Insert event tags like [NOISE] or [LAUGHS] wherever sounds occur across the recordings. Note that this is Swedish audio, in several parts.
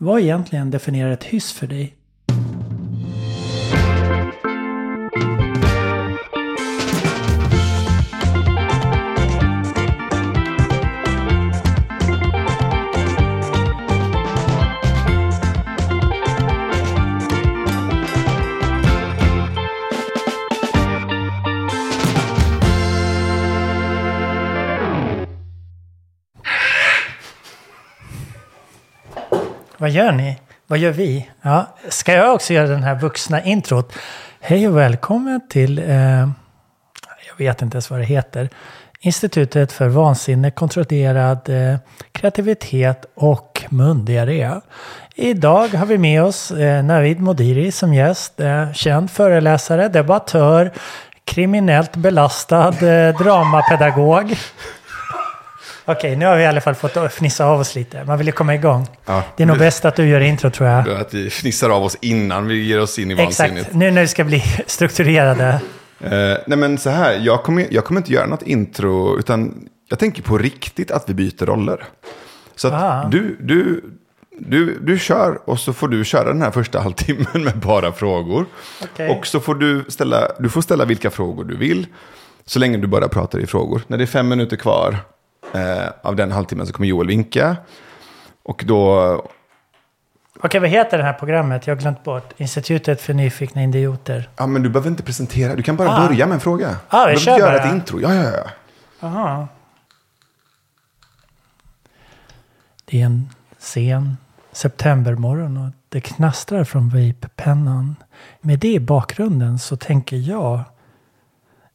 Vad egentligen definierar ett hyss för dig? Vad gör ni? Vad gör vi? Ja, ska jag också göra den här vuxna introt? Hej och välkommen till, eh, jag vet inte ens vad det heter, Institutet för vansinne, kontrollerad eh, kreativitet och mundiarré. Idag har vi med oss eh, Navid Modiri som gäst, eh, känd föreläsare, debattör, kriminellt belastad eh, dramapedagog. Okej, nu har vi i alla fall fått fnissa av oss lite. Man vill ju komma igång. Ja. Det är nog bäst att du gör intro tror jag. Att vi fnissar av oss innan vi ger oss in i vansinnigt. Exakt, nu när vi ska bli [LAUGHS] strukturerade. Eh, nej men så här, jag kommer, jag kommer inte göra något intro, utan jag tänker på riktigt att vi byter roller. Så att Ah. du, du, du, du kör och så får du köra den här första [LAUGHS] halvtimmen med bara frågor. Okej. Och så får du ställa, du får ställa vilka frågor du vill, så länge du bara pratar i frågor. När det är fem minuter kvar eh, av den halvtimmen så kommer Joel vinka. Och då Okej, vad heter det här programmet? Jag har glömt bort. Institutet för nyfikna idioter. Ja, men du behöver inte presentera. Du kan bara Ah. börja med en fråga. Ah, vi du behöver göra bara. ett intro. Ja, ja, ja. Aha. Det är en sen septembermorgon och det knastrar från vape-pennan. Med det i bakgrunden så tänker jag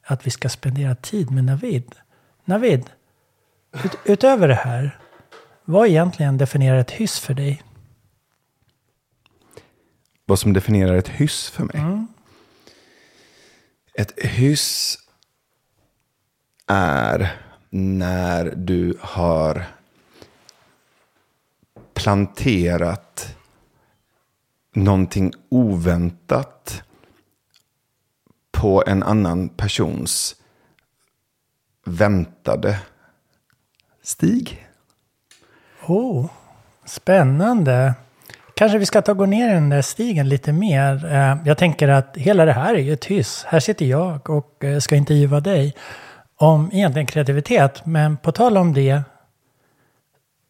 att vi ska spendera tid med Navid. Navid, ut, utöver det här, vad egentligen definierar ett hyss för dig? Vad som definierar ett hyss för mig. Ett hyss är när du har planterat någonting oväntat på en annan persons väntade stig. Oh, spännande. Kanske vi ska ta och gå ner i den där stigen lite mer. Eh, jag tänker att hela det här är ju ett hyss. Här sitter jag och eh, ska intervjua dig om egentligen kreativitet. Men på tal om det,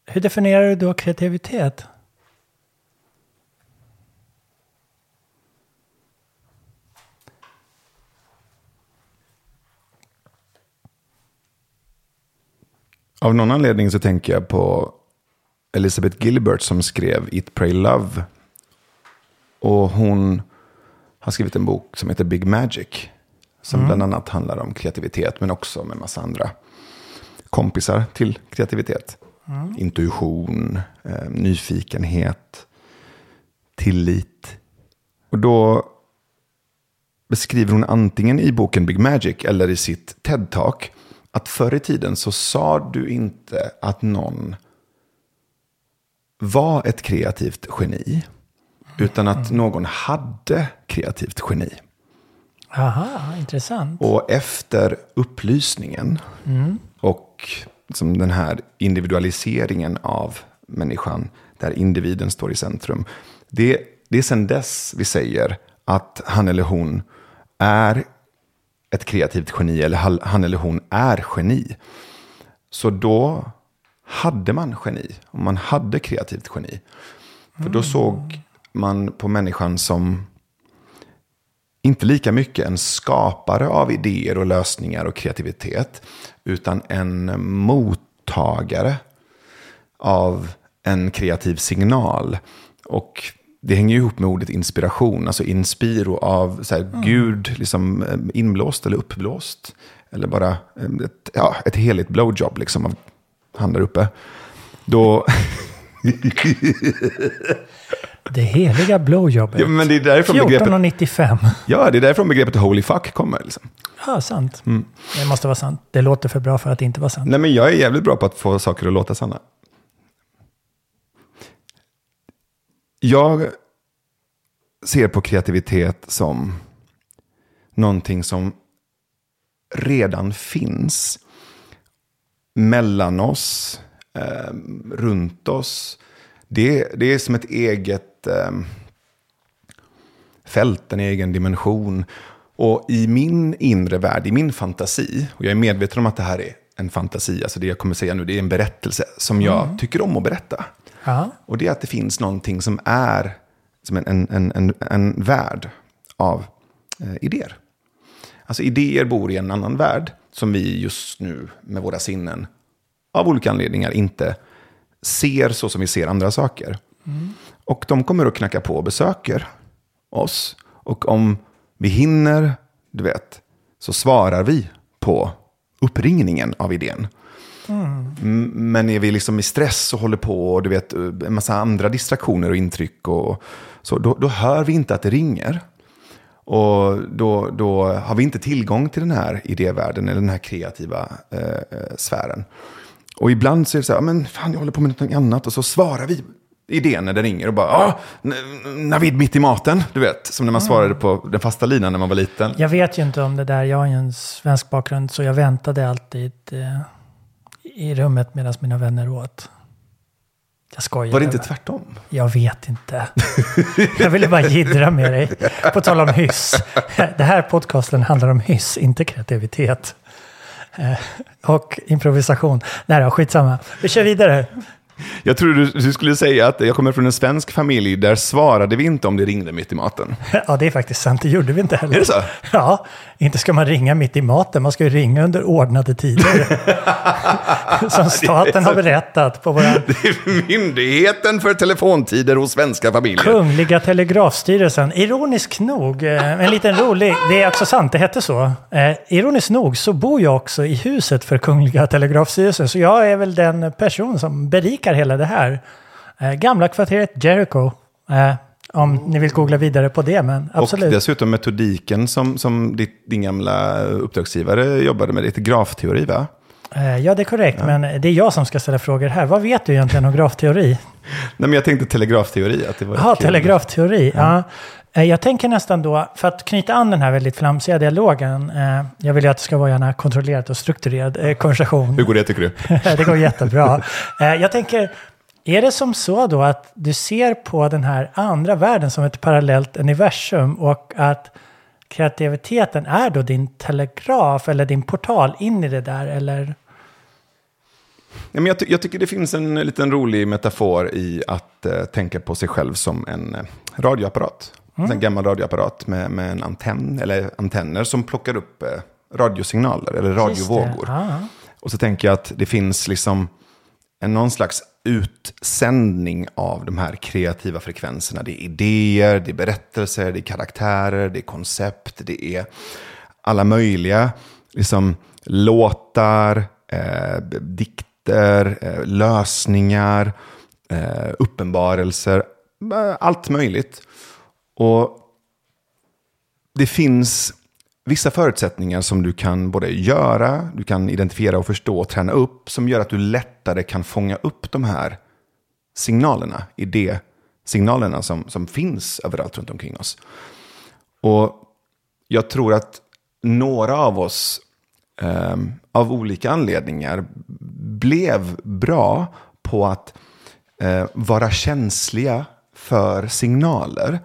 hur definierar du då kreativitet? Av någon anledning så tänker jag på Elizabeth Gilbert som skrev Eat, Pray, Love. Och hon har skrivit en bok som heter Big Magic. Som bland annat handlar om kreativitet men också med massa andra kompisar till kreativitet. Intuition, eh, nyfikenhet, tillit. Och då beskriver hon antingen i boken Big Magic eller i sitt TED-talk att förr i tiden så sa du inte att någon var ett kreativt geni. Utan att någon hade kreativt geni. Aha, intressant. Och efter upplysningen och som den här individualiseringen av människan, där individen står i centrum. Det, det är sedan dess vi säger att han eller hon är ett kreativt geni, eller han- eller hon är geni. Så då hade man geni, och man hade kreativt geni. För då såg man på människan som inte lika mycket en skapare av idéer och lösningar och kreativitet, utan en mottagare av en kreativ signal. Och det hänger ju ihop med ordet inspiration, alltså inspiro av så här, Gud liksom eh, inblåst eller uppblåst. Eller bara eh, ett, ja, ett heligt blowjob liksom av han där uppe. Då, Det heliga blowjobbet. ja, men det är därifrån begreppet, 14,95. ja, det är därifrån begreppet holy fuck kommer. Liksom. Ja, sant. Det måste vara sant. Det låter för bra för att inte vara sant. Nej, men jag är jävligt bra på att få saker att låta sanna. Jag ser på kreativitet som någonting som redan finns mellan oss, eh, runt oss. det, det är som ett eget eh, fält, en egen dimension. Och i min inre värld, i min fantasi, och jag är medveten om att det här är en fantasi, alltså det jag kommer säga nu, det är en berättelse som jag Mm. tycker om att berätta. Ja. Och det är att det finns någonting som är som en, en, en, en, en värld av eh, idéer. Alltså idéer bor i en annan värld som vi just nu med våra sinnen av olika anledningar inte ser så som vi ser andra saker. Och de kommer att knacka på och besöker oss. Och om vi hinner, du vet, så svarar vi på uppringningen av idén. Mm, Men är vi liksom i stress och håller på och du vet, en massa andra distraktioner och intryck och så, då, då hör vi inte att det ringer. Och då, då har vi inte tillgång till den här idévärlden eller den här kreativa eh, eh, sfären. Och ibland så är det så här, men fan jag håller på med något annat och så svarar vi idén när det ringer och bara, ah, Navid mitt i maten, du vet, som när man svarade på den fasta linan när man var liten. Jag vet ju inte om det där, jag har ju en svensk bakgrund så jag väntade alltid eh, i rummet medan mina vänner åt. Jag skojar. Var det inte tvärtom? Jag vet inte. Jag ville bara jiddra med dig. På tal om hyss. Det här podcasten handlar om hyss, inte kreativitet. Eh, Och improvisation. Nej då, skitsamma. Vi kör vidare. Jag trodde du, du skulle säga att jag kommer från en svensk familj, där svarade vi inte om det ringde mitt i maten. Ja, det är faktiskt sant. Det gjorde vi inte heller. Är det så? Ja, inte ska man ringa mitt i maten. Man ska ju ringa under ordnade tider. [LAUGHS] Som staten har berättat på våra [LAUGHS] Det är myndigheten för telefontider hos svenska familjer. Kungliga Telegrafstyrelsen. Ironisk nog, eh, en liten rolig, det är också sant, det hette så. Eh, ironiskt nog så bor jag också i huset för Kungliga Telegrafstyrelsen. Så jag är väl den person som berikar hela det här. Eh, gamla kvarteret Jericho. Om ni vill googla vidare på det, men Och absolut. dessutom metodiken som, som ditt, din gamla uppdragsgivare jobbade med, lite grafteori va? Eh, ja, det är korrekt, men det är jag som ska ställa frågor här. Vad vet du egentligen om grafteori? [LAUGHS] Nej men jag tänkte telegrafteori, att det var Ja, telegrafteori. Ja. Eh, Jag tänker nästan då, för att knyta an den här väldigt flamsiga dialogen. Eh, jag vill ju att det ska vara gärna kontrollerat och strukturerad eh, konversation. Hur går det tycker du? [LAUGHS] det går jättebra. [LAUGHS] Eh, jag tänker, är det som så då att du ser på den här andra världen som ett parallellt universum och att kreativiteten är då din telegraf eller din portal in i det där? Eller? Ja, men jag, ty- jag tycker det finns en liten rolig metafor i att eh, tänka på sig själv som en eh, radioapparat. En gammal radioapparat med, med en antenn, eller antenner som plockar upp eh, radiosignaler eller radiovågor. Och så tänker jag att det finns liksom någon slags utsändning av de här kreativa frekvenserna. Det är idéer, det är berättelser, det är karaktärer, det är koncept, det är alla möjliga liksom, låtar, eh, dikter, eh, lösningar, eh, uppenbarelser, eh, allt möjligt. Och det finns vissa förutsättningar som du kan både göra, du kan identifiera och förstå och träna upp som gör att du lättare kan fånga upp de här signalerna, idésignalerna som, som finns överallt runt omkring oss. Och jag tror att några av oss eh, av olika anledningar blev bra på att eh, vara känsliga för signaler.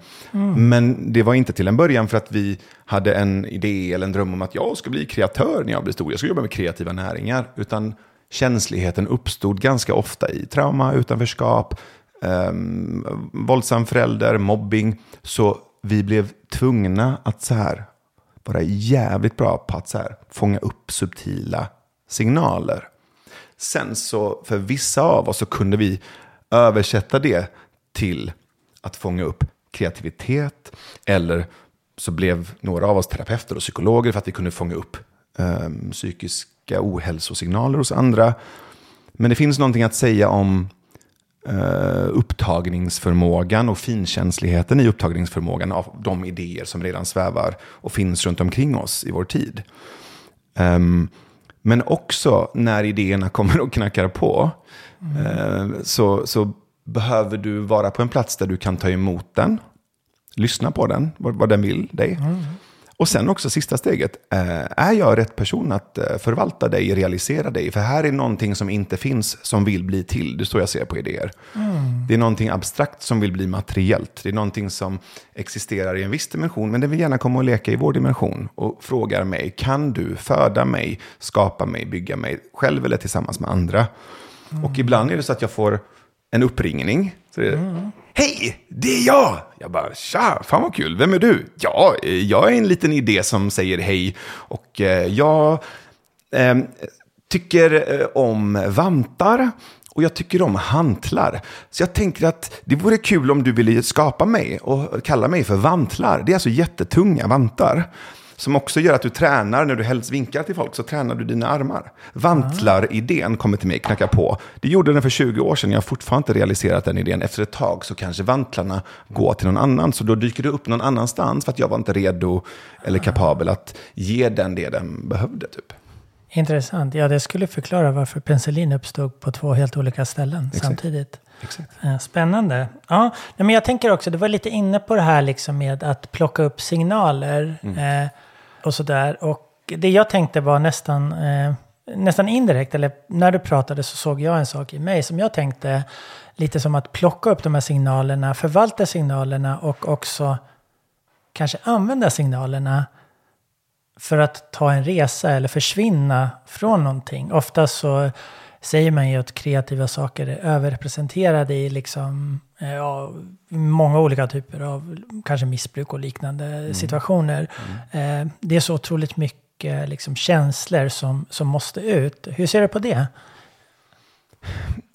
Men det var inte till en början för att vi hade en idé eller en dröm om att jag ska bli kreatör när jag blir stor. Jag ska jobba med kreativa näringar. Utan känsligheten uppstod ganska ofta i trauma, utanförskap, um, våldsam förälder, mobbing. Så vi blev tvungna att så här vara jävligt bra på att så här fånga upp subtila signaler. Sen så, för vissa av oss så kunde vi översätta det till att fånga upp kreativitet. Eller så blev några av oss terapeuter och psykologer för att vi kunde fånga upp eh, psykiska ohälsosignaler hos andra. Men det finns någonting att säga om eh, upptagningsförmågan och finkänsligheten i upptagningsförmågan av de idéer som redan svävar och finns runt omkring oss i vår tid. Ehm, men också när idéerna kommer och knackar på eh, så, så behöver du vara på en plats där du kan ta emot den, lyssna på den, vad, vad den vill dig. Och sen också sista steget, eh, är jag rätt person att eh, förvalta dig, realisera dig? För här är någonting som inte finns som vill bli till. Det är så jag ser på idéer. Mm. Det är någonting abstrakt som vill bli materiellt. Det är någonting som existerar i en viss dimension, men det vill gärna komma och leka i vår dimension. Och frågar mig, kan du föda mig, skapa mig, bygga mig, själv eller tillsammans med andra? Mm. Och ibland är det så att jag får en uppringning. Så det, mm. Hej, det är jag! Jag bara, tja, fan vad kul, vem är du? Ja, eh, jag är en liten idé som säger hej. Och eh, jag eh, tycker eh, om vantar och jag tycker om hantlar. Så jag tänker att det vore kul om du ville skapa mig och kalla mig för vantlar. Det är alltså jättetunga vantar. Som också gör att du tränar, när du helst vinkar till folk så tränar du dina armar. Vantlar-idén kommer till mig, knacka på. Det gjorde den för 20 år sedan, jag har fortfarande inte realiserat den idén. Efter ett tag så kanske vantlarna går till någon annan, så då dyker det upp någon annanstans för att jag var inte redo eller kapabel att ge den det den behövde. Typ. Intressant. Ja, det skulle förklara varför penicillin uppstod på två helt olika ställen Exakt. samtidigt. Exakt. Eh, spännande. Ja, men jag tänker också, du var lite inne på det här liksom med att plocka upp signaler. Mm. Eh, och sådär. Och det jag tänkte var nästan, eh, nästan indirekt, eller när du pratade så såg jag en sak i mig som jag tänkte lite som att plocka upp de här signalerna, förvalta signalerna och också kanske använda signalerna för att ta en resa eller försvinna från någonting. Ofta så säger man ju att kreativa saker är överrepresenterade i liksom, eh, ja, många olika typer av kanske missbruk och liknande mm. situationer. Mm. Eh, det är så otroligt mycket liksom, känslor som, som måste ut. Hur ser du på det?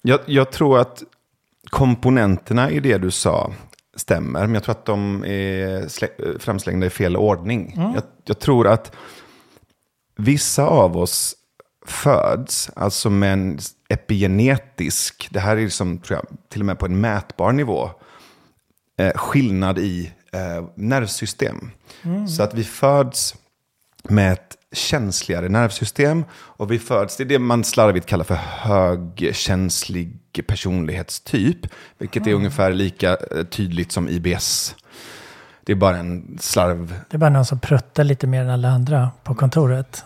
Jag, jag tror att komponenterna i det du sa stämmer, men jag tror att de är framslängda i fel ordning. Mm. Jag, jag tror att vissa av oss föds, alltså med en epigenetisk, det här är liksom, tror jag, till och med på en mätbar nivå, eh, skillnad i eh, nervsystem. Mm. Så att vi föds med ett känsligare nervsystem och vi föds, det är det man slarvigt kallar för högkänslig personlighetstyp, vilket mm. är ungefär lika eh, tydligt som IBS. Det är bara en slarv. Det är bara någon som pruttar lite mer än alla andra på kontoret.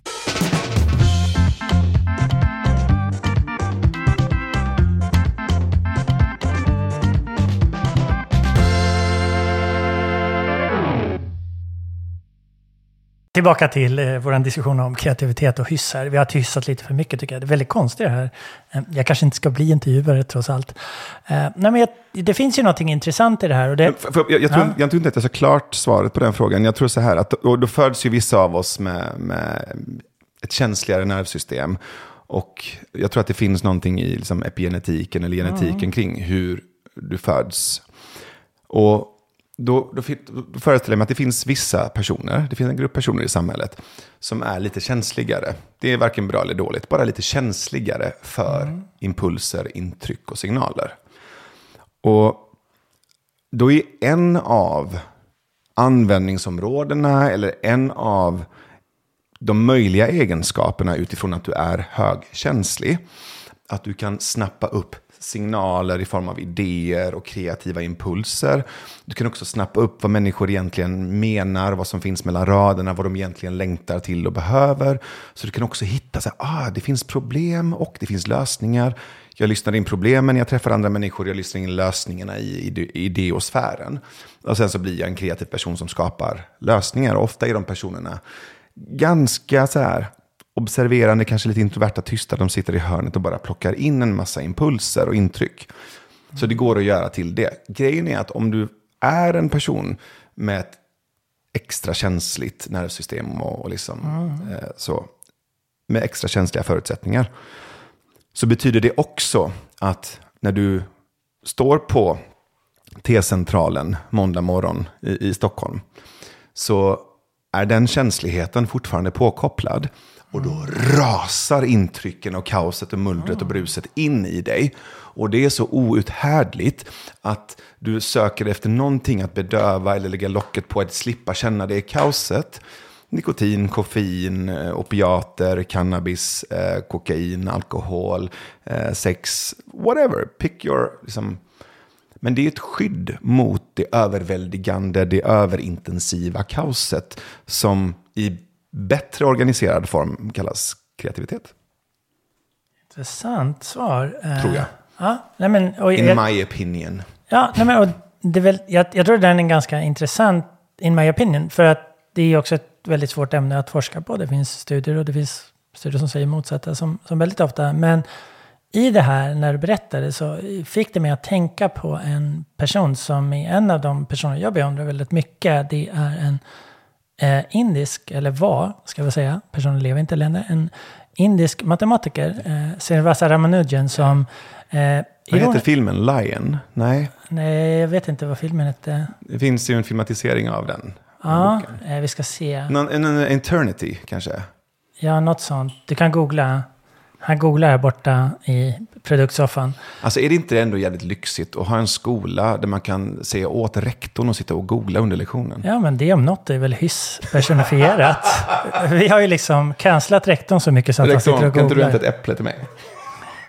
Tillbaka till eh, vår diskussion om kreativitet och hyss här. Vi har hyssat lite för mycket tycker jag. Det är väldigt konstigt det här. Eh, jag kanske inte ska bli intervjuare trots allt. Eh, nej, men jag, det finns ju någonting intressant i det här. Och det, för, för, jag, jag, tror, ja. jag tror inte att jag så klart svaret på den frågan. Jag tror så här att och då föds ju vissa av oss med, med ett känsligare nervsystem. Och jag tror att det finns någonting i liksom, epigenetiken eller genetiken mm. kring hur du föds. Och då, då, då föreställer jag mig att det finns vissa personer, det finns en grupp personer i samhället som är lite känsligare. Det är varken bra eller dåligt, bara lite känsligare för mm. impulser, intryck och signaler. Och då är en av användningsområdena eller en av de möjliga egenskaperna utifrån att du är högkänslig, att du kan snappa upp signaler i form av idéer och kreativa impulser. Du kan också snappa upp vad människor egentligen menar, vad som finns mellan raderna, vad de egentligen längtar till och behöver. Så du kan också hitta så här, ah, det finns problem och det finns lösningar. Jag lyssnar in problemen, jag träffar andra människor, jag lyssnar in lösningarna i, i ideosfären. Och sen så blir jag en kreativ person som skapar lösningar. Och ofta är de personerna ganska så här observerande, kanske lite introverta, tysta. De sitter i hörnet och bara plockar in en massa impulser och intryck. Så det går att göra till det. Grejen är att om du är en person med ett extra känsligt nervsystem och, och liksom, mm. eh, så, med extra känsliga förutsättningar. Så betyder det också att när du står på T-centralen måndag morgon i, i Stockholm så är den känsligheten fortfarande påkopplad. Och då rasar intrycken och kaoset och mullret och bruset in i dig. Och det är så outhärdligt att du söker efter någonting att bedöva eller lägga locket på, att slippa känna det kaoset. Nikotin, koffein, eh, opiater, cannabis, eh, kokain, alkohol, eh, sex, whatever. Pick your liksom, Men det är ett skydd mot det överväldigande, det överintensiva kaoset som i bättre organiserad form kallas kreativitet. Intressant svar. Eh, Tror jag. Ja, nej men, In jag, my opinion. ja, nej men, och det är väl, jag, jag tror den är ganska intressant, in my opinion. För att det är också ett väldigt svårt ämne att forska på. Det finns studier och det finns studier som säger motsatta som, som väldigt ofta. Men i det här, när du berättade, så fick det mig att tänka på en person som är en av de personer jag beundrar väldigt mycket. Det är en eh, indisk, eller var, ska vi säga, personen lever inte längre, en indisk matematiker, eh, Srinivasa Ramanujan, som... Eh, Vad heter filmen? Lion? Nej, Nej, jag vet inte vad filmen hette. det finns ju en filmatisering av den. Ja, eh, vi ska se. Någon, en, en eternity kanske? Ja, något sånt. Du kan googla. Han googlar här borta i produktsoffan. Alltså är det inte ändå jävligt lyxigt att ha en skola där man kan säga åt rektorn och sitta och googla under lektionen? Ja, men det om något är väl hyss personifierat. [LAUGHS] Vi har ju liksom cancelat rektorn så mycket så att han sitter Rektorn, och kan inte du googlar. hämta ett äpple till mig?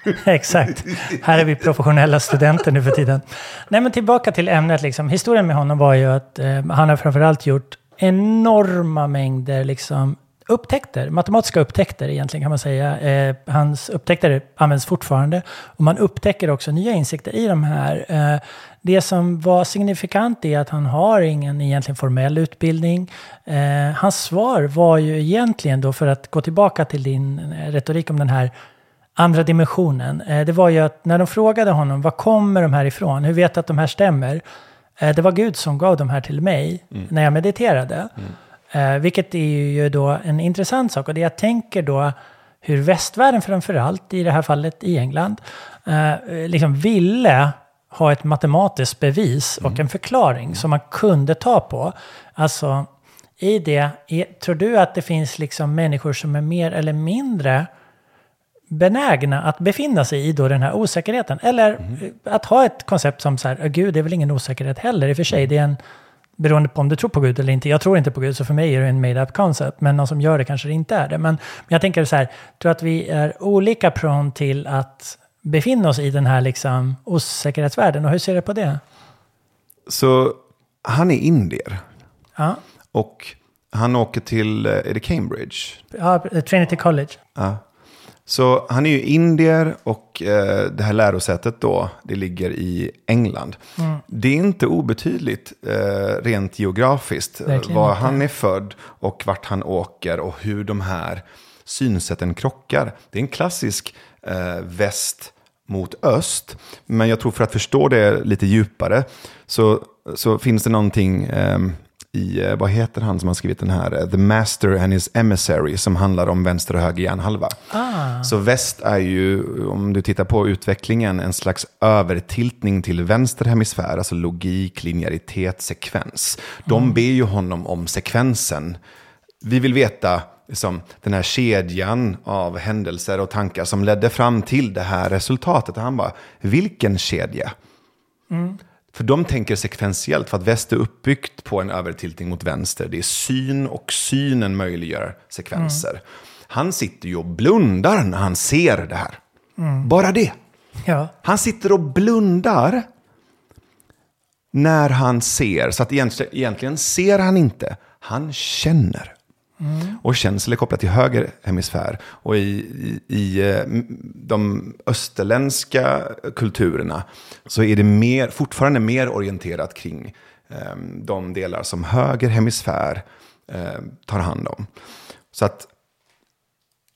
[LAUGHS] Exakt. Här är vi professionella studenter nu för tiden. Nej, men tillbaka till ämnet. Liksom. Historien med honom var ju att eh, han har framförallt gjort enorma mängder liksom, upptäckter. Matematiska upptäckter egentligen kan man säga. Eh, hans upptäckter används fortfarande. Och man upptäcker också nya insikter i de här. Eh, det som var signifikant är att han har ingen egentligen formell utbildning. Eh, hans svar var ju egentligen då, för att gå tillbaka till din eh, retorik om den här andra dimensionen. Eh, det var ju att när de frågade honom, var kommer de här ifrån? Hur vet du att de här stämmer? Eh, det var Gud som gav de här till mig när jag mediterade. Eh, vilket är ju då en intressant sak. Och det jag tänker då, hur västvärlden framförallt, i det här fallet i England, eh, liksom ville ha ett matematiskt bevis och en förklaring som man kunde ta på. Alltså, i det, är, tror du att det finns liksom människor som är mer eller mindre benägna att befinna sig i då den här osäkerheten. Eller eh, att ha ett koncept som så här, "Åh, Gud det är väl ingen osäkerhet heller i och för sig. Det är en, beroende på om du tror på Gud eller inte. Jag tror inte på Gud, så för mig är det en made up concept. Men någon som gör det kanske det inte är det. Men, jag tänker så här, tror att vi är olika prone till att befinna oss i den här liksom osäkerhetsvärlden. Och hur ser du på det? Så han är indier. Ja, Och han åker till, eh, är det Cambridge? ja Trinity College. Ja. Så han är ju indier och eh, det här lärosätet då, det ligger i England. Det är inte obetydligt eh, rent geografiskt. eh, Verkligen var inte. han är född och vart han åker och hur de här synsätten krockar. Det är en klassisk eh, väst mot öst. Men jag tror för att förstå det lite djupare så, så finns det någonting ehm, i, eh, vad heter han som har skrivit den här, eh, The Master and His Emissary, som handlar om vänster och höger hjärnhalva. Ah, Så väst är ju, om du tittar på utvecklingen, en slags övertiltning till vänster hemisfär, alltså logik, linjäritet, sekvens. De ber ju honom om sekvensen. Vi vill veta liksom, den här kedjan av händelser och tankar som ledde fram till det här resultatet. Och han bara, vilken kedja? För de tänker sekventiellt, för att väst är uppbyggt på en övertiltning mot vänster. Det är syn och synen möjliggör sekvenser. Han sitter ju och blundar när han ser det här. Bara det. ja. Han sitter och blundar när han ser. Så att egentligen ser han inte, han känner. Mm. Och känsel är kopplat till höger hemisfär. Och i, i, i eh, de österländska kulturerna så är det mer, fortfarande mer orienterat kring eh, de delar som höger hemisfär eh, tar hand om. Så att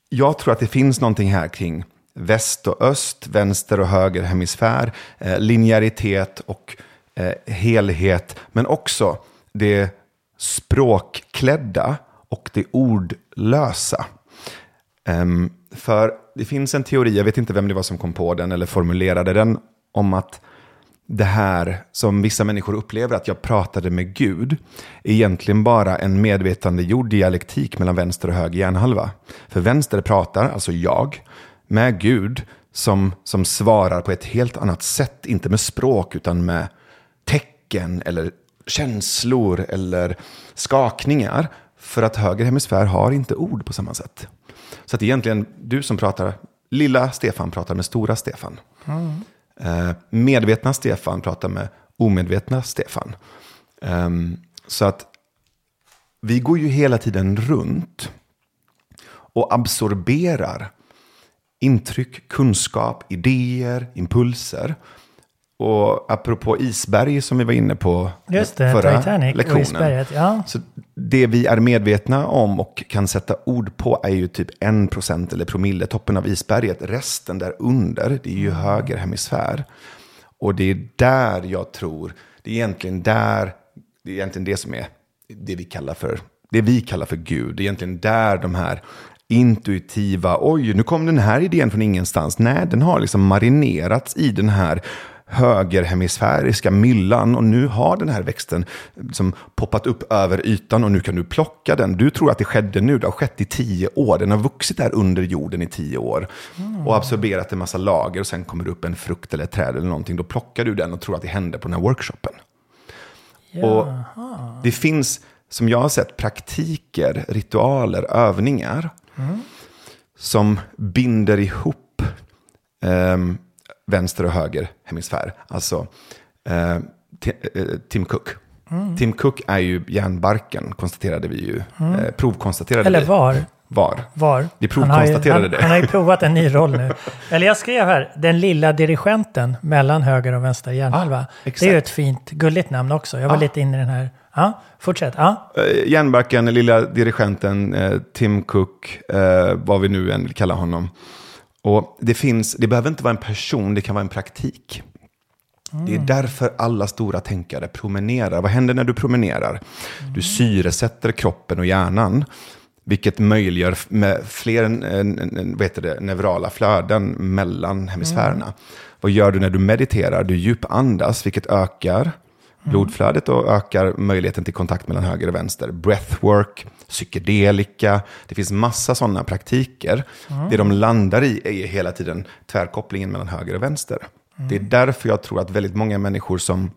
jag tror att det finns någonting här kring väst och öst, vänster och höger hemisfär, eh, linjäritet och eh, helhet, men också det språkklädda och det ordlösa. Um, för det finns en teori, jag vet inte vem det var som kom på den eller formulerade den, om att det här som vissa människor upplever att jag pratade med Gud är egentligen bara en medvetandegjord dialektik mellan vänster och höger hjärnhalva. För vänster pratar, alltså jag, med Gud som, som svarar på ett helt annat sätt, inte med språk utan med tecken eller känslor eller skakningar. För att höger hemisfär har inte ord på samma sätt. Så att egentligen du som pratar, lilla Stefan pratar med stora Stefan. Eh, medvetna Stefan pratar med omedvetna Stefan. Um, så att vi går ju hela tiden runt och absorberar intryck, kunskap, idéer, impulser. Och apropå isberg som vi var inne på Just det, förra Titanic lektionen. och isberget. Ja. Så det vi är medvetna om och kan sätta ord på är ju typ en procent eller promille, toppen av isberget. Resten där under, det är ju höger hemisfär. Och det är där jag tror, det är egentligen där, det är egentligen det som är det vi kallar för, det vi kallar för Gud. Det är egentligen där de här intuitiva, oj, nu kom den här idén från ingenstans. Nej, den har liksom marinerats i den här högerhemisfäriska myllan och nu har den här växten som poppat upp över ytan och nu kan du plocka den. Du tror att det skedde nu, det har skett i tio år. Den har vuxit där under jorden i tio år och absorberat en massa lager och sen kommer det upp en frukt eller ett träd eller någonting. Då plockar du den och tror att det hände på den här workshopen. Och det finns, som jag har sett, praktiker, ritualer, övningar som binder ihop um, vänster och höger hemisfär. Alltså eh, Tim Cook. Mm. Tim Cook är ju järnbarken, konstaterade vi ju. Mm. Eh, provkonstaterade Eller vi. var. Var. var. Vi provkonstaterade han ju, det. Han, han har ju provat en ny roll nu. Eller jag skrev här, den lilla dirigenten mellan höger och vänster hjärnhalva. Ah, det är ju ett fint, gulligt namn också. Jag var ah. lite inne i den här. Ja, fortsätt. Ja. Uh, järnbarken, lilla dirigenten, uh, Tim Cook, uh, vad vi nu än vill kalla honom. Och det, finns, det behöver inte vara en person, det kan vara en praktik. Mm. Det är därför alla stora tänkare promenerar. Vad händer när du promenerar? Mm. Du syresätter kroppen och hjärnan. Vilket möjliggör med fler vad heter det, neurala flöden mellan hemisfärerna. Mm. Vad gör du när du mediterar? Du djupandas, vilket ökar blodflödet och ökar möjligheten till kontakt mellan höger och vänster. Breathwork, psykedelika, det finns massa sådana praktiker. Mm. Det de landar i är hela tiden tvärkopplingen mellan höger och vänster. Mm. Det är därför jag tror att väldigt många människor som,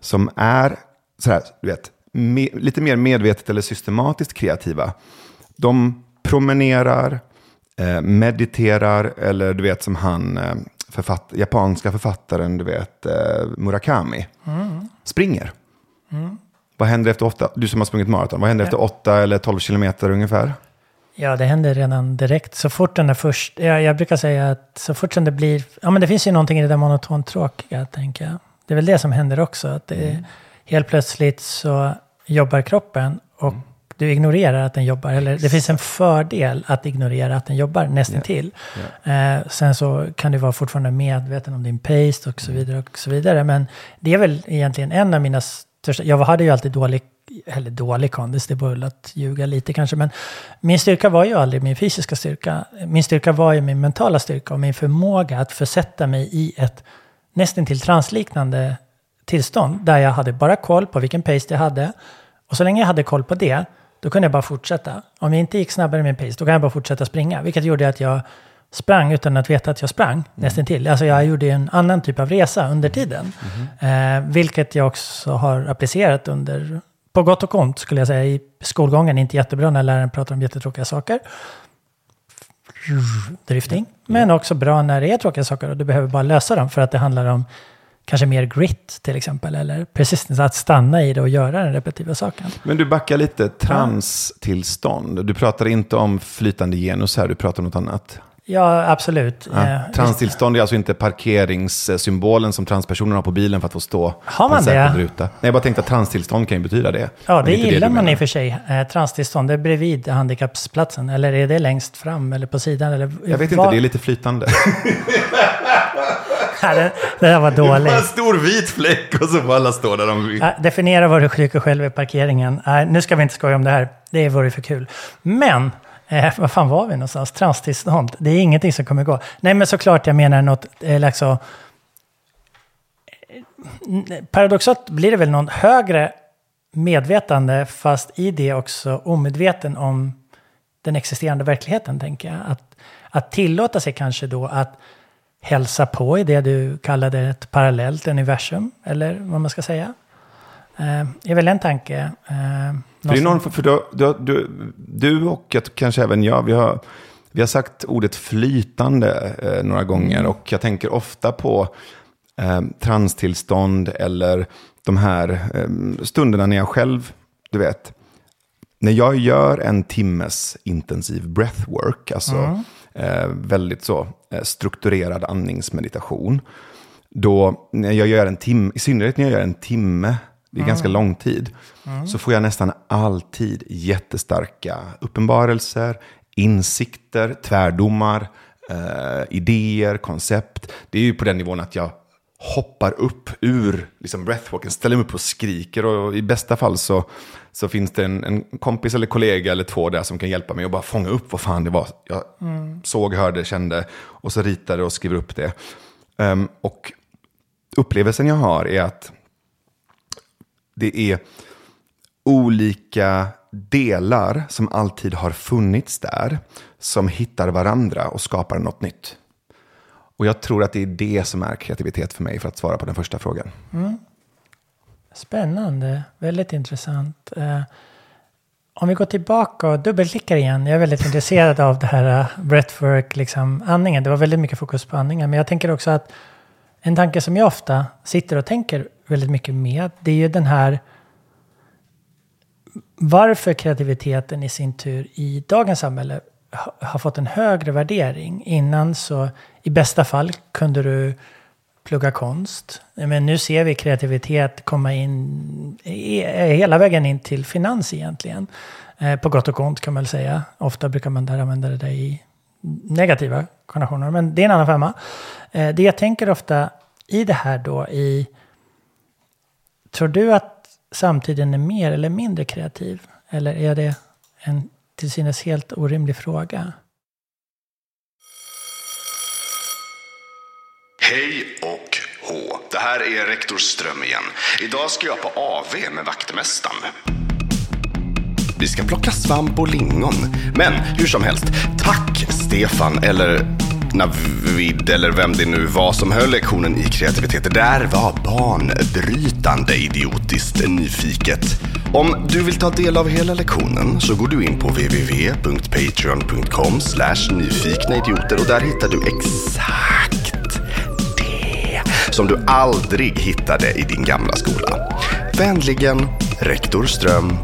som är sådär, du vet, me, lite mer medvetet eller systematiskt kreativa, de promenerar, eh, mediterar eller du vet som han, eh, författ japanska författaren, du vet, eh, Murakami, mm. springer. Mm. Vad händer efter åtta, du som har sprungit maraton, vad händer ja. efter åtta eller tolv kilometer ungefär? Ja, det händer redan direkt. Så fort den är först, ja, jag brukar säga att så fort som det blir, ja men det finns ju någonting i det där monotont tråkiga, tänker jag. Det är väl det som händer också, att det mm. helt plötsligt så jobbar kroppen och mm du ignorerar att den jobbar. Eller det finns en fördel att ignorera att den jobbar nästintill. Yeah. Eh, sen så kan du vara fortfarande medveten om din pace och så mm. vidare. och så vidare. Men det är väl egentligen en av mina största... Jag hade ju alltid dålig, eller dålig kondis, det är bara att ljuga lite kanske. Men min styrka var ju aldrig min fysiska styrka. Min styrka var ju min mentala styrka och min förmåga att försätta mig i ett nästintill transliknande tillstånd. Där jag hade bara koll på vilken pace jag hade. Och så länge jag hade koll på det då kunde jag bara fortsätta. Om jag inte gick snabbare med pace, då kan jag bara fortsätta springa. Vilket gjorde att jag sprang utan att veta att jag sprang, mm. nästan till. Alltså jag gjorde en annan typ av resa under tiden. Mm. Eh, vilket jag också har applicerat under, på gott och ont skulle jag säga, i skolgången. Inte jättebra när läraren pratar om jättetråkiga saker. Drifting. Mm. Men också bra när det är tråkiga saker och du behöver bara lösa dem för att det handlar om kanske mer grit till exempel, eller persistence, att stanna i det och göra den repetitiva saken. Men du backar lite, transtillstånd. Du pratar inte om flytande genus här, du pratar om något annat. Ja, absolut. Ja. Eh, transtillstånd är alltså inte parkeringssymbolen som transpersoner har på bilen för att få stå har man på en det? ruta. Nej, jag bara tänkte att transtillstånd kan ju betyda det. Ja, det gillar det man i och för sig. Eh, transtillstånd, det är bredvid handikappsplatsen. Eller är det längst fram eller på sidan? Eller, jag vet inte, det är lite flytande. [LAUGHS] det, det där var dåligt. Det var en stor vit fläck och så får alla stå där de vill. definiera vad du tycker själv i parkeringen. Nej, nu ska vi inte skoja om det här. Det vore för kul. Men, eh, vad fan var vi någonstans? Transtillstånd. Det är ingenting som kommer gå. Nej, men såklart jag menar något, eh, liksom, paradoxalt blir det väl någon högre medvetande, fast i det också omedveten om den existerande verkligheten, tänker jag. Att, att tillåta sig kanske då att hälsa på i det du kallade ett parallellt universum, eller vad man ska säga. Eh, är väl en tanke. Eh, det är någon, för du, du, du, du och kanske även jag, vi har Vi har sagt ordet flytande eh, några gånger och jag tänker ofta på eh, transtillstånd eller de här eh, stunderna när jag själv, du vet, när jag gör en timmes intensiv breathwork, alltså mm. Eh, väldigt så eh, strukturerad andningsmeditation, då när jag gör en timme, i synnerhet när jag gör en timme, det är mm. ganska lång tid, mm. så får jag nästan alltid jättestarka uppenbarelser, insikter, tvärdomar, eh, idéer, koncept. Det är ju på den nivån att jag hoppar upp ur liksom breathwalken, ställer mig upp och skriker och i bästa fall så, så finns det en, en kompis eller kollega eller två där som kan hjälpa mig och bara fånga upp vad fan det var jag mm. såg, hörde, kände och så ritade och skriver upp det. Um, och upplevelsen jag har är att det är olika delar som alltid har funnits där som hittar varandra och skapar något nytt. Och jag tror att det är det som är kreativitet för mig, för att svara på den första frågan. Mm. Spännande, väldigt intressant. Uh, om vi går tillbaka och dubbelklickar igen. Jag är väldigt intresserad av det här uh, breathwork, liksom andningen. Det var väldigt mycket fokus på andningen. Men jag tänker också att en tanke som jag ofta sitter och tänker väldigt mycket med, det är ju den här varför kreativiteten i sin tur i dagens samhälle har fått en högre värdering. Innan så i bästa fall kunde du plugga konst. Men nu ser vi kreativitet komma in hela vägen in till finans egentligen. Eh, på gott och ont kan man väl säga. Ofta brukar man där använda det där i negativa konnotationer. Men det är en annan femma. Eh, det jag tänker ofta i det här då i... Tror du att samtiden är mer eller mindre kreativ? Eller är det en till synes helt orimlig fråga? Hej och hå. Det här är rektor Ström igen. Idag ska jag på AV med vaktmästaren. Vi ska plocka svamp och lingon. Men hur som helst, tack Stefan, eller Navid eller vem det nu var som höll lektionen i kreativitet. Det där var banbrytande idiotiskt nyfiket. Om du vill ta del av hela lektionen så går du in på www.patreon.com nyfikna idioter och där hittar du exakt det som du aldrig hittade i din gamla skola. Vänligen, rektor Ström